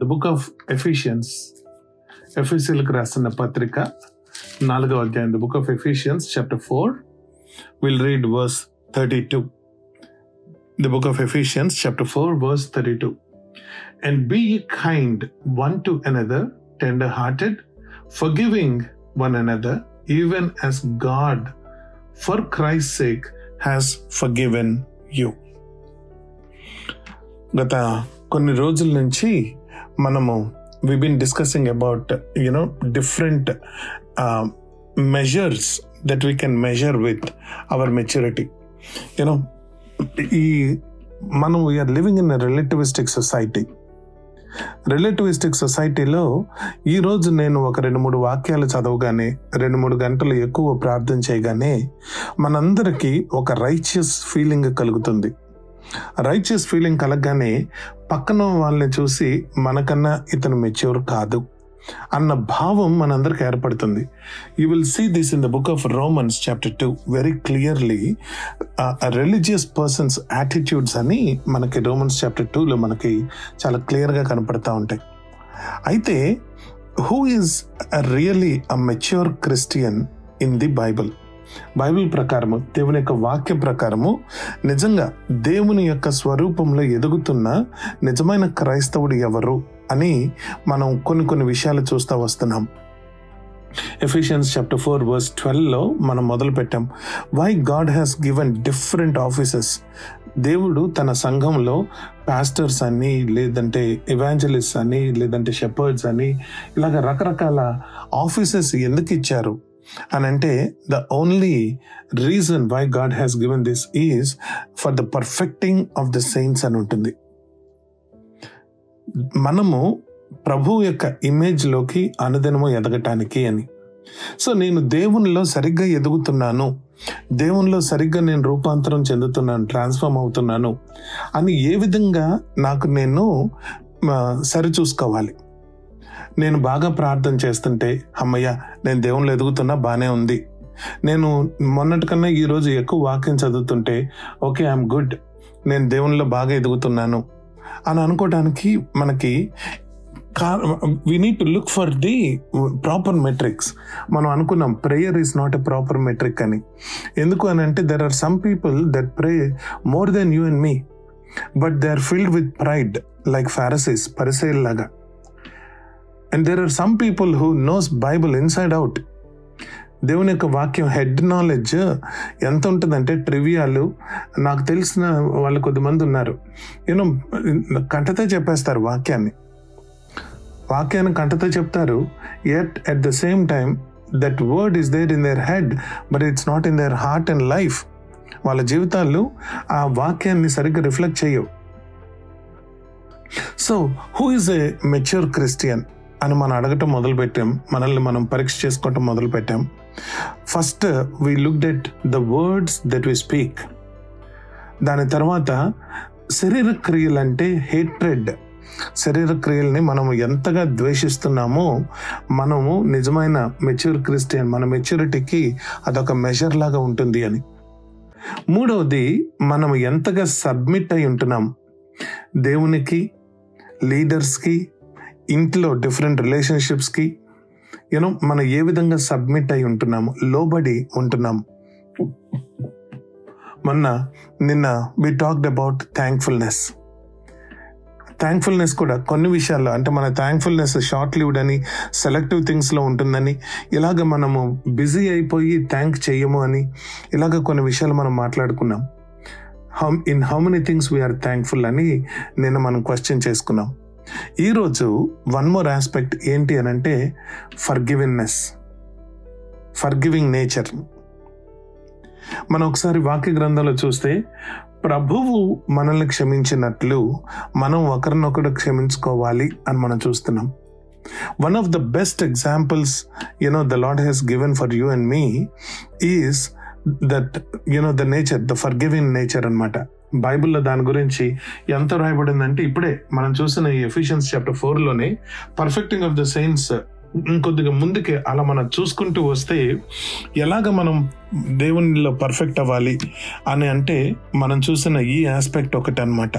The book of Ephesians ఎఫీసీలకు రాసిన పత్రిక నాలుగవ అధ్యాయం the book of Ephesians chapter four will read verse thirty two the book of Ephesians chapter four verse thirty two and be kind one to another tender hearted forgiving one another even as God for Christ sake has forgiven you గత కొన్ని రోజుల నుంచి మనము we been discussing about you know different measures that we can measure with our maturity you know ఈ మనం we are living in relativistic society relativistic సొసైటీలో ఈరోజు నేను ఒక రెండు మూడు వాక్యాలు చదవగానే రెండు మూడు గంటలు ఎక్కువ ప్రార్థన చేయగానే మనందరికీ ఒక రైచియస్ ఫీలింగ్ కలుగుతుంది. రైచియస్ ఫీలింగ్ కలగగానే పక్కన వాళ్ళని చూసి మనకన్నా ఇతను మెచ్యూర్ కాదు అన్న భావం మనందరికి ఏర్పడుతుంది. You will see this in the book of Romans chapter two very clearly religious persons attitudes అని మనకి రోమన్స్ చాప్టర్ టూలో మనకి చాలా క్లియర్గా కనపడతా ఉంటాయి. అయితే who is really a mature Christian in the Bible Bible ప్రకారము దేవుని యొక్క వాక్యం ప్రకారము నిజంగా దేవుని యొక్క స్వరూపంలో ఎదుగుతున్న నిజమైన క్రైస్తవుడు ఎవరు అని మనం కొన్ని కొన్ని విషయాలు చూస్తూ వస్తున్నాం. ఎఫిషియన్స్ చాప్టర్ ఫోర్ వర్స్ ట్వెల్వ్లో మనం మొదలు పెట్టాం. Why God has given different offices దేవుడు తన సంఘంలో పాస్టర్స్ అని లేదంటే ఇవాంజలిస్ట్ అని లేదంటే షెపర్డ్స్ అని ఇలాగ రకరకాల ఆఫీసెస్ ఎందుకు ఇచ్చారు? అని అంటే the only reason why God has given this is for the perfecting of the saints అని ఉంటుంది. మనము ప్రభు యొక్క ఇమేజ్లోకి అనుదినము ఎదగటానికి అని. సో నేను దేవునిలో సరిగ్గా ఎదుగుతున్నాను. దేవునిలో సరిగ్గా నేను రూపాంతరం చెందుతున్నాను ట్రాన్స్ఫార్మ్ అవుతున్నాను అని ఏ విధంగా నాకు నేను సరిచూసుకోవాలి నేను బాగా ప్రార్థన చేస్తుంటే అమ్మయ్య నేను దేవుళ్ళు ఎదుగుతున్నా బాగానే ఉంది. నేను మొన్నటికన్నా ఈరోజు ఎక్కువ వాక్యం చదువుతుంటే ఓకే ఐఎమ్ గుడ్. నేను దేవునిలో బాగా ఎదుగుతున్నాను. అని అనుకోవడానికి మనకి we need to look for the proper metrics మనం అనుకున్నాం prayer is not a proper metric అని. ఎందుకు అని అంటే there are some people that pray more than you and me but they are filled with pride like Pharisees పరిసేల్ లాగా and there are some people who knows Bible inside out దేవుని యొక్క వాక్యం head knowledge ఎంత ఉంటుందంటే ట్రివియాలు నాకు తెలిసిన వాళ్ళు కొద్దిమంది ఉన్నారు. యూనో కంటతో చెప్పేస్తారు వాక్యాన్ని. వాక్యాన్ని కంటతో చెప్తారు. At at the same time that word is there in their head but it's not in their heart and life వాళ్ళ జీవితాలు ఆ వాక్యాన్ని సరిగ్గా రిఫ్లెక్ట్ చేయవు. So who is a mature Christian అని మనం అడగటం మొదలు పెట్టాం మనల్ని మనం పరీక్ష చేసుకోవటం మొదలు పెట్టాం first we look that the words that we speak దాని తర్వాత శరీర క్రియలు అంటే హేట్రెడ్ శరీర క్రియల్ని మనము ఎంతగా ద్వేషిస్తున్నామో మనము నిజమైన మెచ్యూర్ క్రిస్టియన్ మన మెచ్యూరిటీకి అదొక మెజర్ లాగా ఉంటుంది అని. మూడవది మనం ఎంతగా సబ్మిట్ అయి ఉంటున్నాం. దేవునికి లీడర్స్కి ఇంట్లో డిఫరెంట్ రిలేషన్షిప్స్కి యూనో మనం ఏ విధంగా సబ్మిట్ అయి ఉంటున్నాము లోబడి ఉంటున్నాం మొన్న నిన్న we talked about thankfulness thankfulness కూడా కొన్ని విషయాల్లో అంటే మన థ్యాంక్ఫుల్నెస్ షార్ట్ లివ్డ్ అని సెలెక్టివ్ థింగ్స్లో ఉంటుందని ఇలాగ మనము బిజీ అయిపోయి థ్యాంక్ చేయము అని ఇలాగ కొన్ని విషయాలు మనం మాట్లాడుకున్నాం. How in how many things we are thankful అని నిన్న మనం క్వశ్చన్ చేసుకున్నాం. ఈరోజు వన్ మోర్ ఆస్పెక్ట్ ఏంటి అని అంటే ఫర్గివిన్నెస్ ఫర్గివింగ్ నేచర్ మనం ఒకసారి వాక్య గ్రంథంలో చూస్తే ప్రభువు మనల్ని క్షమించినట్లు మనం ఒకరినొకరు క్షమించుకోవాలి అని మనం చూస్తున్నాం. One of the best examples you know the Lord has given for you and me is that you know the nature the forgiving nature అనమాట బైబిల్లో దాని గురించి ఎంత రాయబడిందంటే ఇప్పుడే మనం చూసిన ఈ ఎఫిషియన్స్ చాప్టర్ ఫోర్లోనే పర్ఫెక్టింగ్ ఆఫ్ ద సైన్స్ ఇంకొద్దిగా ముందుకే అలా మనం చూసుకుంటూ వస్తే ఎలాగ మనం దేవునిలో పర్ఫెక్ట్ అవ్వాలి అని అంటే మనం చూసిన ఈ ఆస్పెక్ట్ ఒకటి అనమాట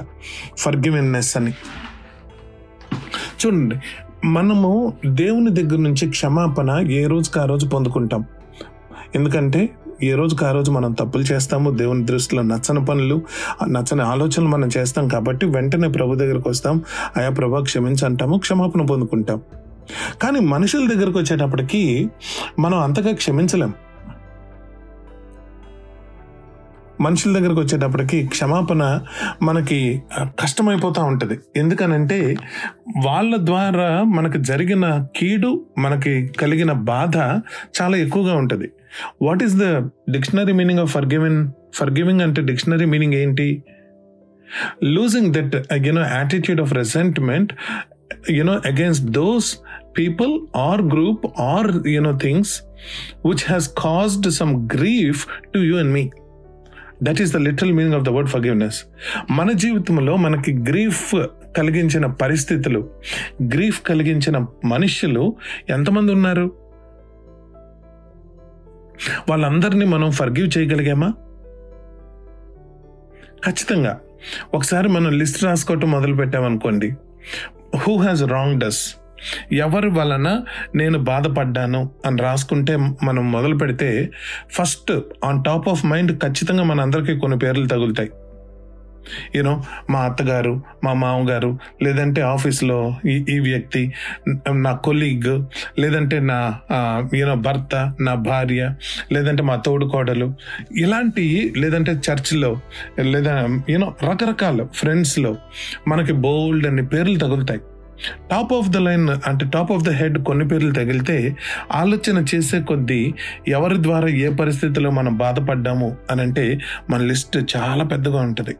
ఫర్గివెన్నెస్ అని. చూడండి మనము దేవుని దగ్గర నుంచి క్షమాపణ ఏ రోజుకి ఆ రోజు పొందుకుంటాం? ఎందుకంటే ఏ రోజుకి ఆ రోజు మనం తప్పులు చేస్తాము దేవుని దృష్టిలో నచ్చని పనులు నచ్చని ఆలోచనలు మనం చేస్తాం కాబట్టి వెంటనే ప్రభు దగ్గరకు వస్తాం. ఆయా ప్రభా క్షమించి అంటాము క్షమాపణ పొందుకుంటాం. కానీ మనుషుల దగ్గరకు వచ్చేటప్పటికి మనం అంతగా క్షమించలేం. మనుషుల దగ్గరకు వచ్చేటప్పటికి క్షమాపణ మనకి కష్టమైపోతూ ఉంటుంది. ఎందుకనంటే వాళ్ళ ద్వారా మనకు జరిగిన కీడు మనకి కలిగిన బాధ చాలా ఎక్కువగా ఉంటుంది. What is the dictionary meaning of forgiving forgiving forgiving అంటే డిక్షనరీ మీనింగ్ ఏంటి losing that you know attitude of resentment you know against those people or group or you know things which has caused some grief to you and me that is the literal meaning of the word forgiveness మన జీవితంలో మనకి grief కలిగించిన పరిస్థితులు grief కలిగించిన మనుష్యులు ఎంతమంది ఉన్నారు? వాళ్ళందరినీ మనం ఫర్గివ్ చేయగలిగామా? ఖచ్చితంగా. ఒకసారి మనం లిస్ట్ రాసుకోవటం మొదలు పెట్టామనుకోండి హూ హ్యాస్ రాంగ్ డస్ ఎవరి వలన నేను బాధపడ్డాను అని రాసుకుంటే మనం మొదలు పెడితే first on top of mind ఖచ్చితంగా మన అందరికీ కొన్ని పేర్లు తగులుతాయి. యూనో మా అత్తగారు మా మామగారు లేదంటే ఆఫీస్లో ఈ ఈ వ్యక్తి నా కొలీగ్ లేదంటే నా యూనో భర్త నా భార్య లేదంటే మా తోడుకోడలు ఇలాంటి లేదంటే చర్చ్లో లేదా యూనో రకరకాల ఫ్రెండ్స్లో మనకి బోల్డ్ అన్ని పేర్లు తగులుతాయి. టాప్ ఆఫ్ ద లైన్ అంటే టాప్ ఆఫ్ ద హెడ్ కొన్ని పేర్లు తగిలితే ఆలోచన చేసే కొద్దీ ఎవరి ద్వారా ఏ పరిస్థితిలో మనం బాధపడ్డాము అని అంటే మన లిస్ట్ చాలా పెద్దగా ఉంటుంది.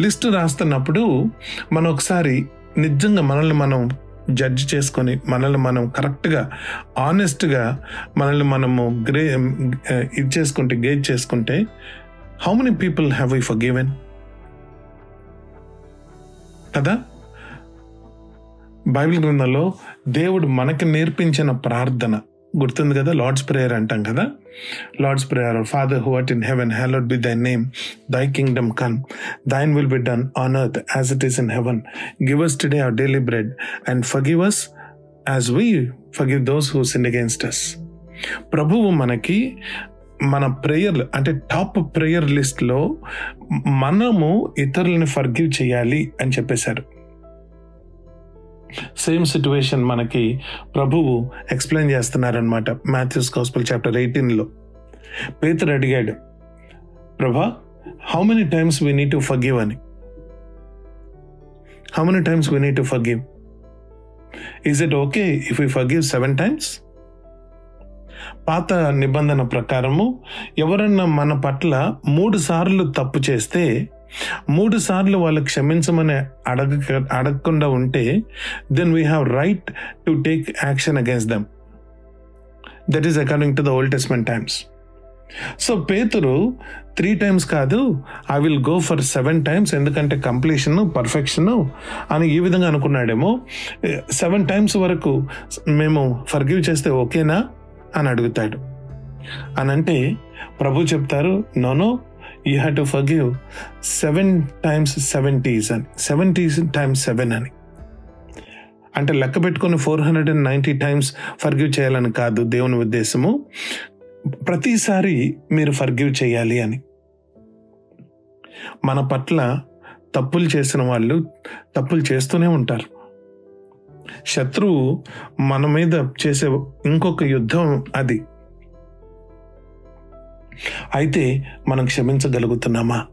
లిస్ట్ రాస్తున్నప్పుడు మనం ఒకసారి నిజంగా మనల్ని మనం జడ్జ్ చేసుకొని మనల్ని మనం కరెక్ట్గా ఆనెస్ట్గా మనల్ని మనము గ్రే ఇది చేసుకుంటే గేజ్ చేసుకుంటే how many people have you forgiven కదా? బైబిల్ గ్రంథంలో దేవుడు మనకు నేర్పించిన ప్రార్థన. గుర్తుంది కదా? లార్డ్స్ ప్రేయర్ అంటాం కదా? Lord's prayer father who art in heaven hallowed be thy name thy kingdom come thine will be done on earth as it is in heaven give us today our daily bread and forgive us as we forgive those who sin against us ప్రభువు మనకి మన ప్రేయర్లు అంటే top prayer లిస్ట్లో మనము ఇతరులని forgive చేయాలి అని చెప్పేశారు. సేమ్ సిచ్యువేషన్ మనకి ప్రభువు ఎక్స్ప్లెయిన్ చేస్తున్నారనమాట మాథ్యూస్ గాస్పల్ చాప్టర్ ఎయిటీన్లో పేతురు అడిగాడు ప్రభా how many times we need to forgive అని? How many times we need to forgive is it okay if you forgive seven times పాత నిబంధన ప్రకారము ఎవరన్నా మన పట్ల మూడు సార్లు తప్పు చేస్తే మూడు సార్లు వాళ్ళు క్షమించమని అడగ అడగకుండా ఉంటే then we have right to take action against them that is according to the old testament times so పేతురు త్రీ టైమ్స్ కాదు I will go for seven times ఎందుకంటే కంప్లీషన్ పర్ఫెక్షన్ అని ఈ విధంగా అనుకున్నాడేమో. సెవెన్ టైమ్స్ వరకు మేము ఫర్గివ్ చేస్తే ఓకేనా? అని అడుగుతాడు. అని అంటే ప్రభు చెప్తారు no no you have to forgive seven times seventies అని. సెవెంటీస్ టైమ్స్ సెవెన్ అని. అంటే లెక్క పెట్టుకుని four hundred and ninety times forgive చేయాలని కాదు దేవుని ఉద్దేశము. ప్రతిసారి మీరు ఫర్గివ్ చేయాలి అని. మన పట్ల తప్పులు చేసిన వాళ్ళు తప్పులు చేస్తూనే ఉంటారు. శత్రువు మన మీద చేసే ఇంకొక యుద్ధం అది. అయితే మనం క్షమించగలుగుతున్నామా?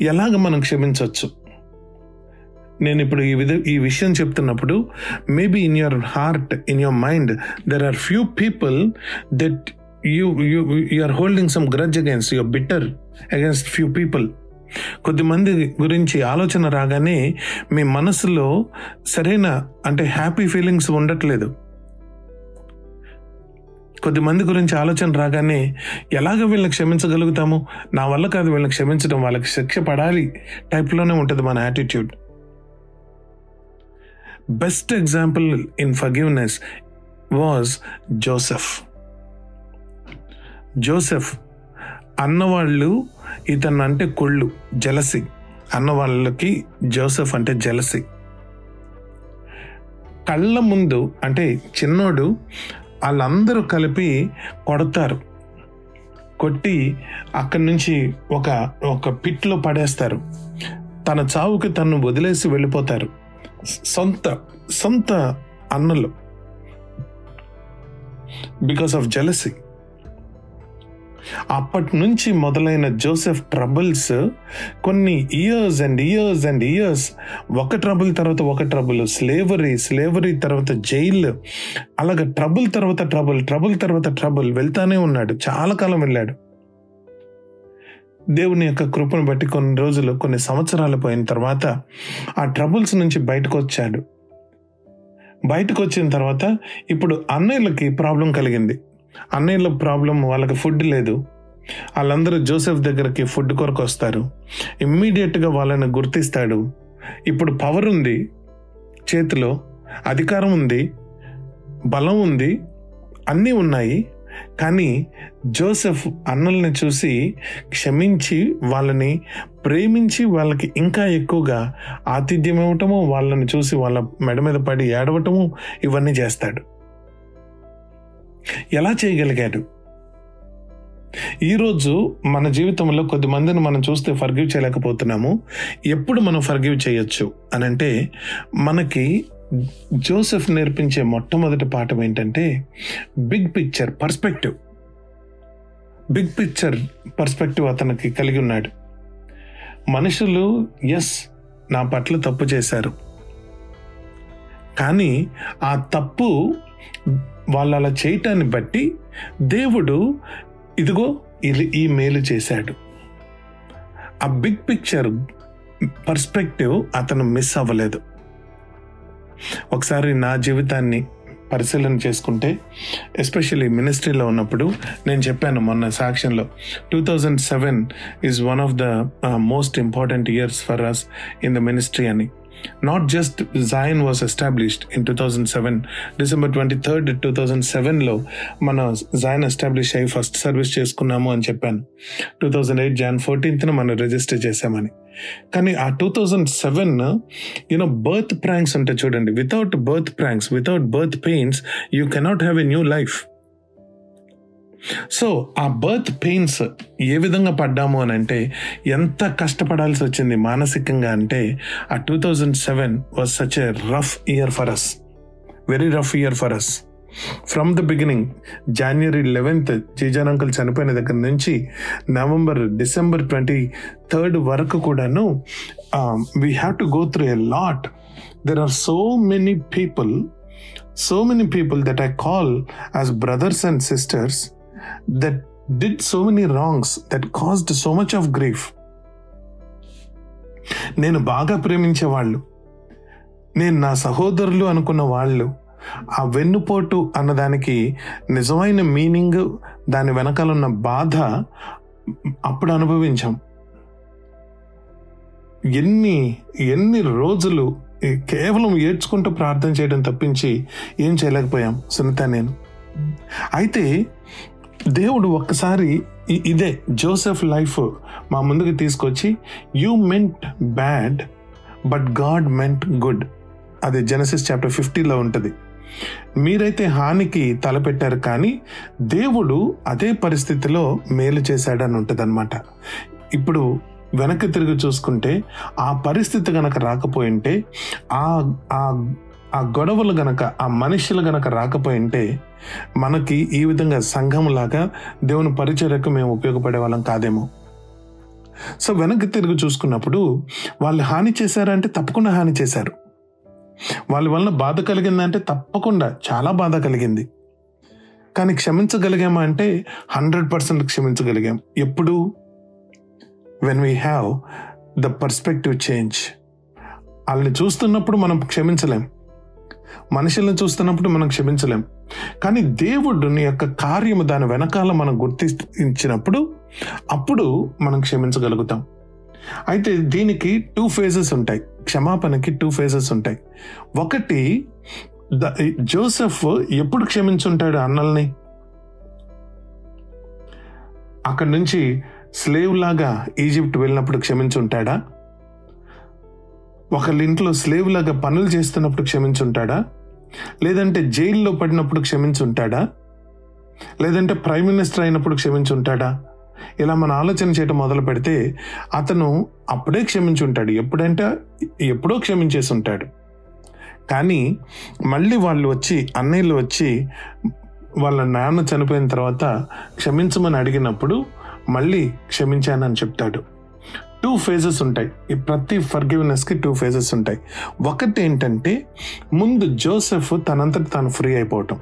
ఎలాగ మనం క్షమించవచ్చు నేను ఇప్పుడు ఈ విధ ఈ విషయం చెప్తున్నప్పుడు maybe in your heart in your mind there are few people that you you you are holding some grudge against your bitter against few people కొద్దిమంది గురించి ఆలోచన రాగానే మీ మనసులో సరైన అంటే హ్యాపీ ఫీలింగ్స్ ఉండట్లేదు. కొద్దిమంది గురించి ఆలోచన రాగానే ఎలాగ వీళ్ళని క్షమించగలుగుతాము? నా వల్ల కాదు వీళ్ళని క్షమించడం వాళ్ళకి శిక్ష పడాలి టైప్లోనే ఉంటుంది మన attitude best example in forgiveness was Joseph Joseph అన్నవాళ్ళు ఇతను అంటే కొళ్ళు జలసి. అన్నవాళ్ళకి జోసెఫ్ అంటే జలసి. కళ్ళ ముందు అంటే చిన్నోడు వాళ్ళందరూ కలిపి కొడతారు. కొట్టి అక్కడి నుంచి ఒక ఒక పిట్లో పడేస్తారు. తన చావుకి తను వదిలేసి వెళ్ళిపోతారు. సొంత సొంత అన్నలు. బికాస్ ఆఫ్ జెలసీ అప్పటి నుంచి మొదలైన జోసెఫ్ ట్రబుల్స్ కొన్ని years and years and years ఒక ట్రబుల్ తర్వాత ఒక ట్రబుల్ స్లేవరీ స్లేవరీ తర్వాత జైలు అలాగే ట్రబుల్ తర్వాత ట్రబుల్ ట్రబుల్ తర్వాత ట్రబుల్ వెళ్తానే ఉన్నాడు చాలా కాలం వెళ్ళాడు. దేవుని యొక్క కృపను బట్టి కొన్ని రోజులు కొన్ని సంవత్సరాలు పోయిన తర్వాత ఆ ట్రబుల్స్ నుంచి బయటకు వచ్చాడు. బయటకు వచ్చిన తర్వాత ఇప్పుడు అన్నయ్యలకి ప్రాబ్లం కలిగింది. అన్నయ్యల ప్రాబ్లం వాళ్ళకి ఫుడ్ లేదు. వాళ్ళందరూ జోసెఫ్ దగ్గరికి ఫుడ్ కొరకు వస్తారు. ఇమ్మీడియట్గా వాళ్ళని గుర్తిస్తాడు. ఇప్పుడు పవర్ ఉంది. చేతిలో అధికారం ఉంది. బలం ఉంది. అన్నీ ఉన్నాయి. కానీ జోసెఫ్ అన్నల్ని చూసి క్షమించి వాళ్ళని ప్రేమించి వాళ్ళకి ఇంకా ఎక్కువగా ఆతిథ్యం ఇవ్వటము వాళ్ళని చూసి వాళ్ళ మెడ మీద పడి ఏడవటము ఇవన్నీ చేస్తాడు. ఎలా చేయగలిగాడు? ఈరోజు మన జీవితంలో కొద్ది మందిని మనం చూస్తే ఫర్గివ్ చేయలేకపోతున్నాము. ఎప్పుడు మనం ఫర్గివ్ చేయొచ్చు అని అంటే మనకి జోసెఫ్ నేర్పించే మొట్టమొదటి పాఠం ఏంటంటే big picture perspective big picture perspective అతనికి కలిగి ఉన్నాడు. మనుషులు ఎస్ నా పట్ల తప్పు చేశారు. కానీ ఆ తప్పు వాళ్ళు అలా చేయటాన్ని బట్టి దేవుడు ఇదిగో ఇది ఈ మేలు చేశాడు. ఆ బిగ్ పిక్చర్ పర్స్పెక్టివ్ అతను మిస్ అవ్వలేదు. ఒకసారి నా జీవితాన్ని పరిశీలన చేసుకుంటే ఎస్పెషల్లీ మినిస్ట్రీలో ఉన్నప్పుడు నేను చెప్పాను మొన్న సాక్ష్యంలో two thousand seven is one of the most important years for us in the ministry అని. Not just Zion was established in two thousand seven December twenty third two thousand సెవెన్లో మన జాయిన్ ఎస్టాబ్లిష్ అయ్యి first service చేసుకున్నాము అని చెప్పాను. Two thousand eight John ఫోర్టీన్త్న మనం register చేశామని. కానీ ఆ two thousand seven you know birth pangs అంటే చూడండి. Without birth pangs without birth pains you cannot have a new life so ఆ బర్త్ పెయిన్స్ ఏ విధంగా పడ్డాము అని అంటే ఎంత కష్టపడాల్సి వచ్చింది మానసికంగా అంటే ఆ two thousand seven was such a rough year for us very rough year for us from the beginning January eleventh జీజాన్ uncle చనిపోయిన దగ్గర నుంచి నవంబర్ డిసెంబర్ ట్వంటీ థర్డ్ వరకు కూడాను we have to go through a lot there are so many people so many people that I call as brothers and sisters that did so many wrongs that caused so much of grief నేను బాగా ప్రేమించే వాళ్ళు నేను నా సహోదరులు అనుకున్న వాళ్ళు. ఆ వెన్నుపోటు అన్నదానికి నిజమైన మీనింగ్ దాని వెనకాల ఉన్న బాధ అప్పుడు అనుభవించాం. ఎన్ని ఎన్ని రోజులు కేవలం ఏడ్చుకుంటూ ప్రార్థన చేయడం తప్పించి ఏం చేయలేకపోయాం. సునీత నేను. అయితే దేవుడు ఒక్కసారి ఇదే జోసెఫ్ లైఫ్ మా ముందుకు తీసుకొచ్చి you meant bad but God meant good అది జెనసిస్ చాప్టర్ ఫిఫ్టీలో ఉంటుంది. మీరైతే హానికి తలపెట్టారు కానీ దేవుడు అదే పరిస్థితిలో మేలు చేశాడని ఉంటుందన్నమాట. ఇప్పుడు వెనక్కి తిరిగి చూసుకుంటే ఆ పరిస్థితి గనక రాకపోయింటే ఆ ఆ గొడవలు గనక ఆ మనుషులు గనక రాకపోయింటే మనకి ఈ విధంగా సంఘంలాగా దేవుని పరిచర్యకు మేము ఉపయోగపడే వాళ్ళం కాదేమో. సో వెనక్కి తిరిగి చూసుకున్నప్పుడు వాళ్ళు హాని చేశారంటే తప్పకుండా హాని చేశారు. వాళ్ళ వలన బాధ కలిగిందంటే తప్పకుండా చాలా బాధ కలిగింది. కానీ క్షమించగలిగామా అంటే హండ్రెడ్ పర్సెంట్ క్షమించగలిగాం. ఎప్పుడు? When we have the perspective change వాళ్ళని చూస్తున్నప్పుడు మనం క్షమించలేం. మనుషుల్ని చూస్తున్నప్పుడు మనం క్షమించలేం. కానీ దేవుడిని యొక్క కార్యము దాని వెనకాల మనం గుర్తించినప్పుడు అప్పుడు మనం క్షమించగలుగుతాం. అయితే దీనికి టూ ఫేజెస్ ఉంటాయి. క్షమాపణకి టూ ఫేజెస్ ఉంటాయి. ఒకటి ద జోసెఫ్ ఎప్పుడు క్షమించుంటాడు అన్నల్ని? అక్కడి నుంచి స్లేవ్ లాగా ఈజిప్ట్ వెళ్ళినప్పుడు క్షమించుంటాడా? ఒకళ్ళ ఇంట్లో స్లేవ్ లాగా పనులు చేస్తున్నప్పుడు క్షమించుంటాడా? లేదంటే జైల్లో పడినప్పుడు క్షమించుంటాడా? లేదంటే ప్రైమ్ మినిస్టర్ అయినప్పుడు క్షమించుంటాడా? ఇలా మన ఆలోచన చేయటం మొదలు పెడితే అతను అప్పుడే క్షమించుంటాడు. ఎప్పుడంటే ఎప్పుడో క్షమించేసి ఉంటాడు కానీ మళ్ళీ వాళ్ళు వచ్చి అన్నయ్యలు వచ్చి వాళ్ళ నాన్న చనిపోయిన తర్వాత క్షమించమని అడిగినప్పుడు మళ్ళీ క్షమించానని చెప్తాడు. టూ ఫేజెస్ ఉంటాయి. ఈ ప్రతి ఫర్గివ్నెస్కి టూ ఫేజెస్ ఉంటాయి. ఒకటి ఏంటంటే ముందు జోసెఫ్ తనంతట తాను ఫ్రీ అయిపోవటం.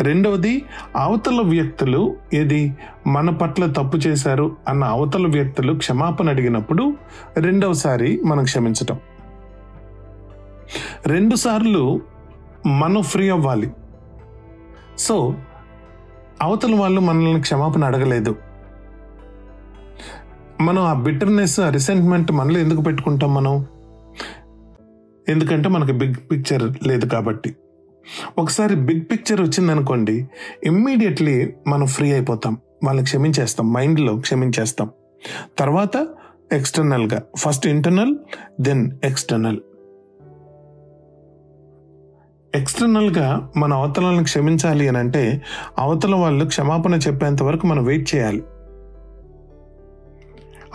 రెండవది అవతల వ్యక్తులు ఏది మన పట్ల తప్పు చేశారు అన్న అవతల వ్యక్తులు క్షమాపణ అడిగినప్పుడు రెండవసారి మనం క్షమించటం. రెండుసార్లు మనం ఫ్రీ అవ్వాలి. సో అవతల వాళ్ళు మనల్ని క్షమాపణ అడగలేదు. మనం ఆ బిటర్నెస్ ఆ రిసెంట్మెంట్ మనలో ఎందుకు పెట్టుకుంటాం మనం? ఎందుకంటే మనకి బిగ్ పిక్చర్ లేదు కాబట్టి. ఒకసారి బిగ్ పిక్చర్ వచ్చిందనుకోండి ఇమ్మీడియట్లీ మనం ఫ్రీ అయిపోతాం. వాళ్ళని క్షమించేస్తాం మైండ్లో క్షమించేస్తాం. తర్వాత ఎక్స్టర్నల్గా ఫస్ట్ ఇంటర్నల్ దెన్ ఎక్స్టర్నల్ ఎక్స్టర్నల్గా మన అవతలను క్షమించాలి అని అంటే అవతల వాళ్ళు క్షమాపణ చెప్పేంత వరకు మనం వెయిట్ చేయాలి.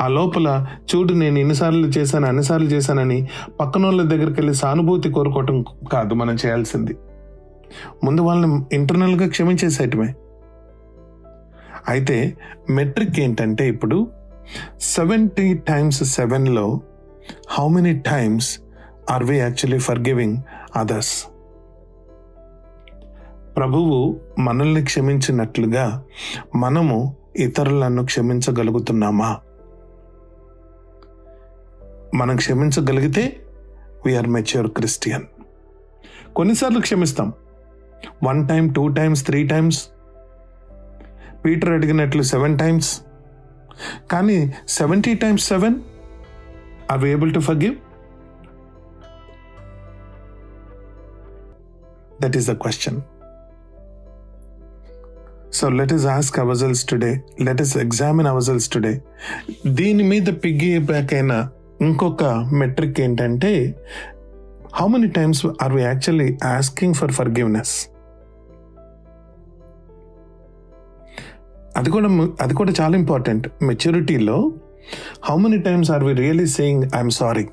ఆ లోపల చూడు నేను ఎన్నిసార్లు చేశాను అన్నిసార్లు చేశానని పక్కన వాళ్ళ దగ్గరికి వెళ్ళి సానుభూతి కోరుకోవటం కాదు మనం చేయాల్సింది. ముందు వాళ్ళని ఇంటర్నల్గా క్షమించేసేయటమే. అయితే మెట్రిక్ ఏంటంటే ఇప్పుడు సెవెంటీ టైమ్స్ సెవెన్లో how many times are we actually forgiving others ప్రభువు మనల్ని క్షమించినట్లుగా మనము ఇతరులను క్షమించగలుగుతున్నామా? మనం క్షమించగలిగితే వీఆర్ మెచ్యూర్ క్రిస్టియన్ కొన్నిసార్లు క్షమిస్తాం. One time two times three times Peter అడిగినట్లు seven times కానీ seventy times seven are we able to for that is the question so let us ask ourselves today let us examine ourselves today దీని మీద piggyback అయిన ఇంకొక metric ఏంటంటే how many times are we actually asking for forgiveness అది కూడా అది కూడా చాలా important మెచ్యూరిటీలో how many times are we really saying I'm sorry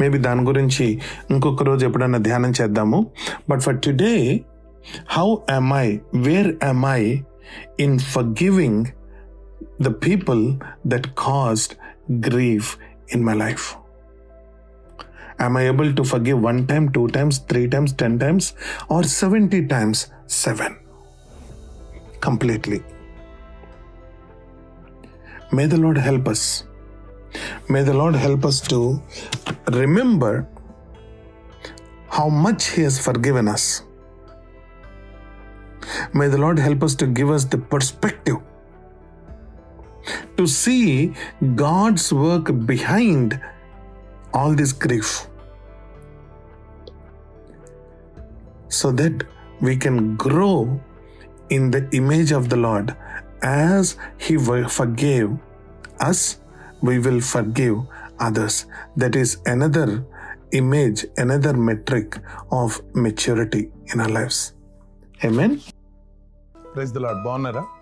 maybe దాని గురించి ఇంకొక రోజు ఎప్పుడైనా ధ్యానం చేద్దాము. But for today how am I where am I in forgiving the people that caused grief in my life? Am I able to forgive one time, two times, three times, ten times, or 70 times seven? Completely. May the Lord help us. May the Lord help us to remember how much He has forgiven us. May the Lord help us to give us the perspective to see God's work behind all this grief so that we can grow in the image of the Lord. As He forgave us, we will forgive others. That is another image, another metric of maturity in our lives. Amen. Praise the Lord. Bonara.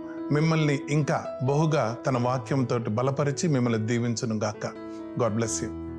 మిమ్మల్ని ఇంకా బహుగా తన వాక్యంతో బలపరిచి మిమ్మల్ని దీవించును గాక God bless you